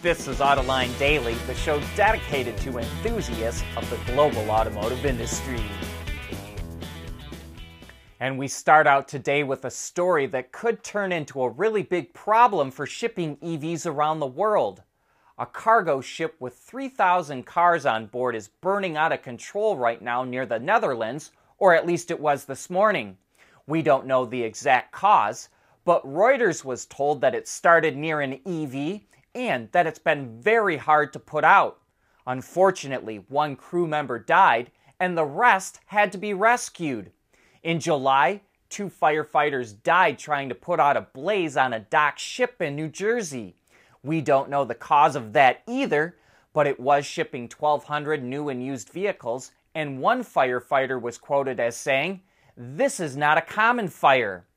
This is Autoline Daily, the show dedicated to enthusiasts of the global automotive industry. And we start out today with a story that could turn into a really big problem for shipping EVs around the world. A cargo ship with 3,000 cars on board is burning out of control right now near the Netherlands, or at least it was this morning. We don't know the exact cause, but Reuters was told that it started near an EV and that it's been very hard to put out. Unfortunately, one crew member died and the rest had to be rescued. In July, two firefighters died trying to put out a blaze on a dock ship in New Jersey. We don't know the cause of that either, but it was shipping 1,200 new and used vehicles, and one firefighter was quoted as saying, This is not a common fire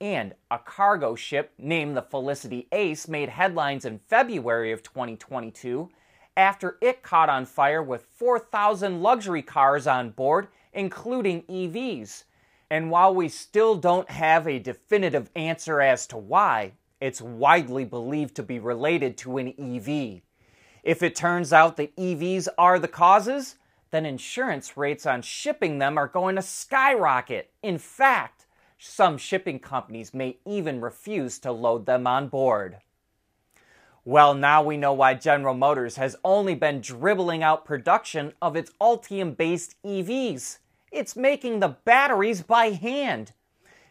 and a cargo ship named the Felicity Ace made headlines in February of 2022 after it caught on fire with 4,000 luxury cars on board, including EVs. And while we still don't have a definitive answer as to why, it's widely believed to be related to an EV. If it turns out that EVs are the causes, then insurance rates on shipping them are going to skyrocket. In fact, some shipping companies may even refuse to load them on board. Well, now we know why General Motors has only been dribbling out production of its Ultium based EVs. It's making the batteries by hand.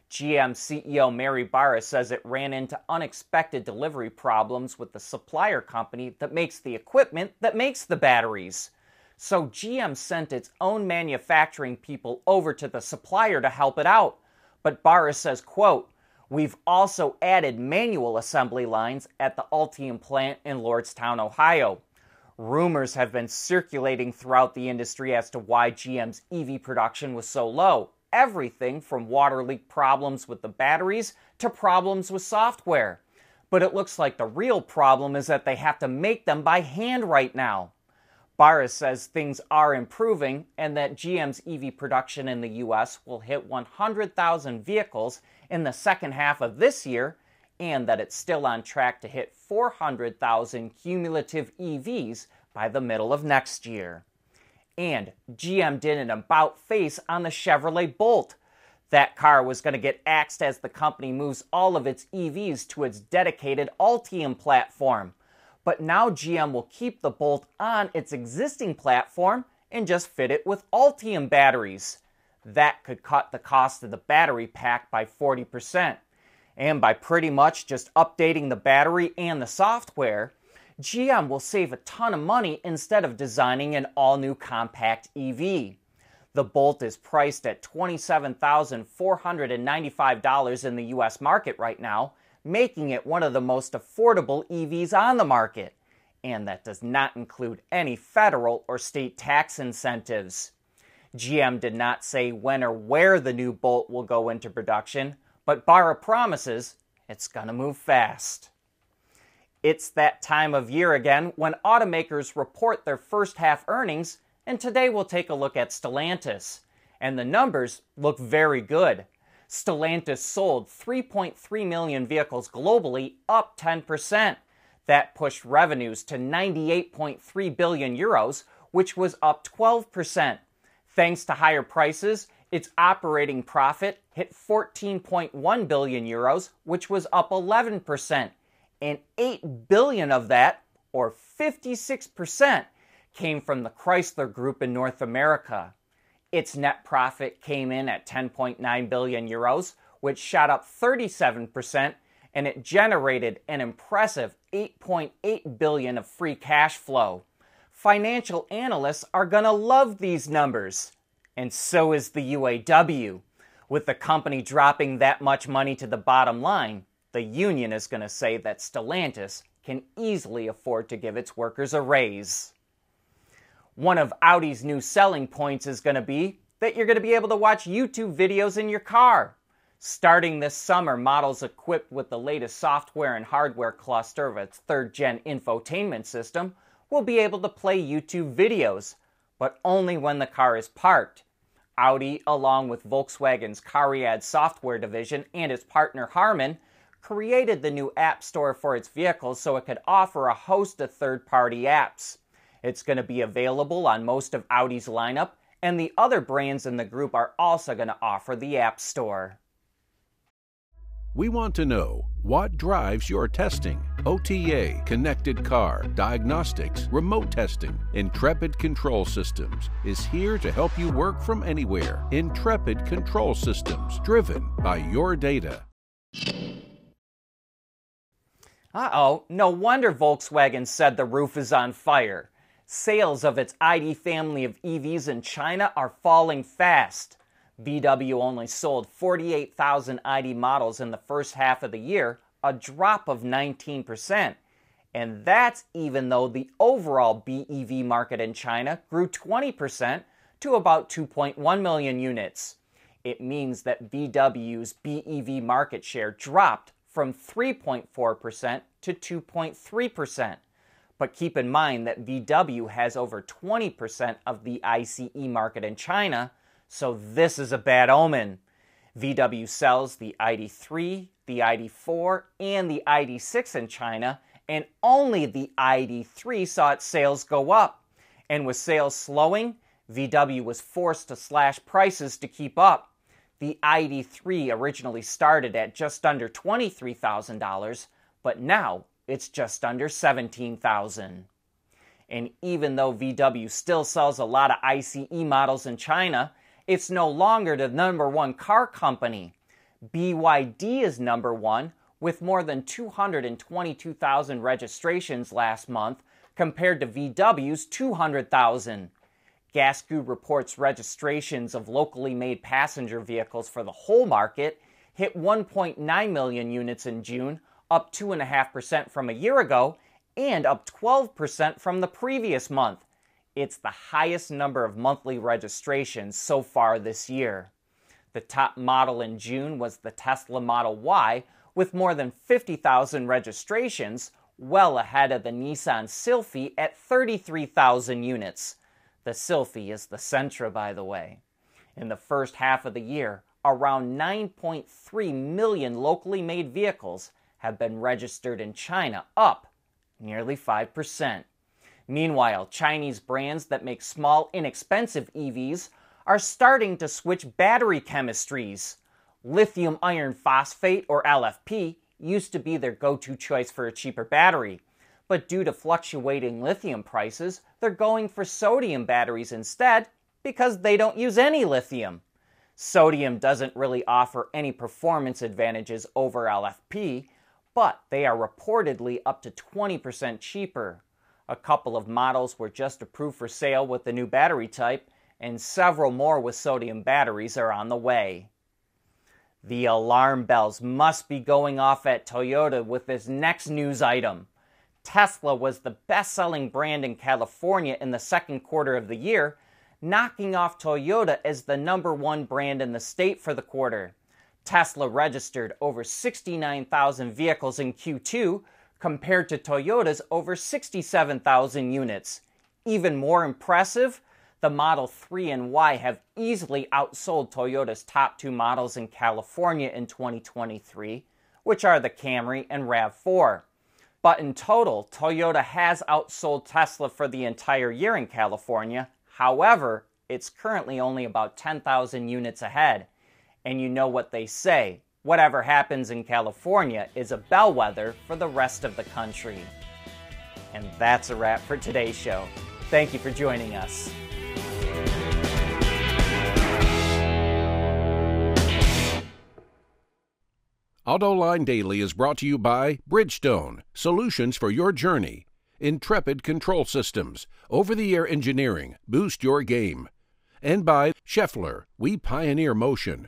GM CEO Mary Barra says it ran into unexpected delivery problems with the supplier company that makes the equipment that makes the batteries. So GM sent its own manufacturing people over to the supplier to help it out but Barra says, quote, We've also added manual assembly lines at the Ultium plant in Lordstown, Ohio. Rumors have been circulating throughout the industry as to why GM's EV production was so low. Everything from water leak problems with the batteries to problems with software. But it looks like the real problem is that they have to make them by hand right now. Barra says things are improving and that GM's EV production in the US will hit 100,000 vehicles in the second half of this year and that it's still on track to hit 400,000 cumulative EVs by the middle of next year. And GM did an about face on the Chevrolet Bolt. That car was going to get axed as the company moves all of its EVs to its dedicated Ultium platform but now GM will keep the Bolt on its existing platform and just fit it with Ultium batteries. That could cut the cost of the battery pack by 40%. And by pretty much just updating the battery and the software, GM will save a ton of money instead of designing an all new compact EV. The Bolt is priced at $27,495 in the US market right now, making it one of the most affordable EVs on the market. And that does not include any federal or state tax incentives. GM did not say when or where the new Bolt will go into production, but Barra promises it's going to move fast. It's that time of year again when automakers report their first half earnings, and today we'll take a look at Stellantis. And the numbers look very good. Stellantis sold 3.3 million vehicles globally, up 10%. That pushed revenues to 98.3 billion euros, which was up 12%. Thanks to higher prices, its operating profit hit 14.1 billion euros, which was up 11%. And 8 billion of that, or 56%, came from the Chrysler Group in North America. Its net profit came in at 10.9 billion euros, which shot up 37%, and it generated an impressive 8.8 billion of free cash flow. Financial analysts are going to love these numbers, and so is the UAW. With the company dropping that much money to the bottom line, the union is going to say that Stellantis can easily afford to give its workers a raise. One of Audi's new selling points is going to be that you're going to be able to watch YouTube videos in your car. Starting this summer, models equipped with the latest software and hardware cluster of its third gen infotainment system will be able to play YouTube videos, but only when the car is parked. Audi, along with Volkswagen's Cariad software division and its partner Harman, created the new App Store for its vehicles so it could offer a host of third party apps. It's going to be available on most of Audi's lineup, and the other brands in the group are also going to offer the App Store. We want to know what drives your testing. OTA, connected car, diagnostics, remote testing. Intrepid Control Systems is here to help you work from anywhere. Intrepid Control Systems, driven by your data. Uh oh, no wonder Volkswagen said the roof is on fire. Sales of its ID family of EVs in China are falling fast. VW only sold 48,000 ID models in the first half of the year, a drop of 19%. And that's even though the overall BEV market in China grew 20% to about 2.1 million units. It means that VW's BEV market share dropped from 3.4% to 2.3%. But keep in mind that VW has over 20% of the ICE market in China, so this is a bad omen. VW sells the ID3, the ID4, and the ID6 in China, and only the ID3 saw its sales go up. And with sales slowing, VW was forced to slash prices to keep up. The ID3 originally started at just under $23,000, but now it's just under 17,000. And even though VW still sells a lot of ICE models in China, it's no longer the number one car company. BYD is number one with more than 222,000 registrations last month compared to VW's 200,000. Gasgoo reports registrations of locally made passenger vehicles for the whole market hit 1.9 million units in June, up 2.5% from a year ago and up 12% from the previous month. It's the highest number of monthly registrations so far this year. The top model in June was the Tesla Model Y with more than 50,000 registrations, well ahead of the Nissan Sylphy at 33,000 units. The Sylphy is the Sentra, by the way. In the first half of the year, around 9.3 million locally made vehicles have been registered in China, up nearly 5%. Meanwhile, Chinese brands that make small, inexpensive EVs are starting to switch battery chemistries. Lithium iron phosphate, or LFP, used to be their go to choice for a cheaper battery. But due to fluctuating lithium prices, they're going for sodium batteries instead because they don't use any lithium. Sodium doesn't really offer any performance advantages over LFP, but they are reportedly up to 20% cheaper. A couple of models were just approved for sale with the new battery type, and several more with sodium batteries are on the way. The alarm bells must be going off at Toyota with this next news item. Tesla was the best selling brand in California in the second quarter of the year, knocking off Toyota as the number one brand in the state for the quarter. Tesla registered over 69,000 vehicles in Q2, compared to Toyota's over 67,000 units. Even more impressive, the Model 3 and Y have easily outsold Toyota's top two models in California in 2023, which are the Camry and RAV4. But in total, Toyota has outsold Tesla for the entire year in California. However, it's currently only about 10,000 units ahead. And you know what they say Whatever happens in California is a bellwether for the rest of the country. And that's a wrap for today's show. Thank you for joining us. AutoLine Daily is brought to you by Bridgestone, solutions for your journey. Intrepid Control Systems, over the air engineering, boost your game. And by Schaeffler, we pioneer motion.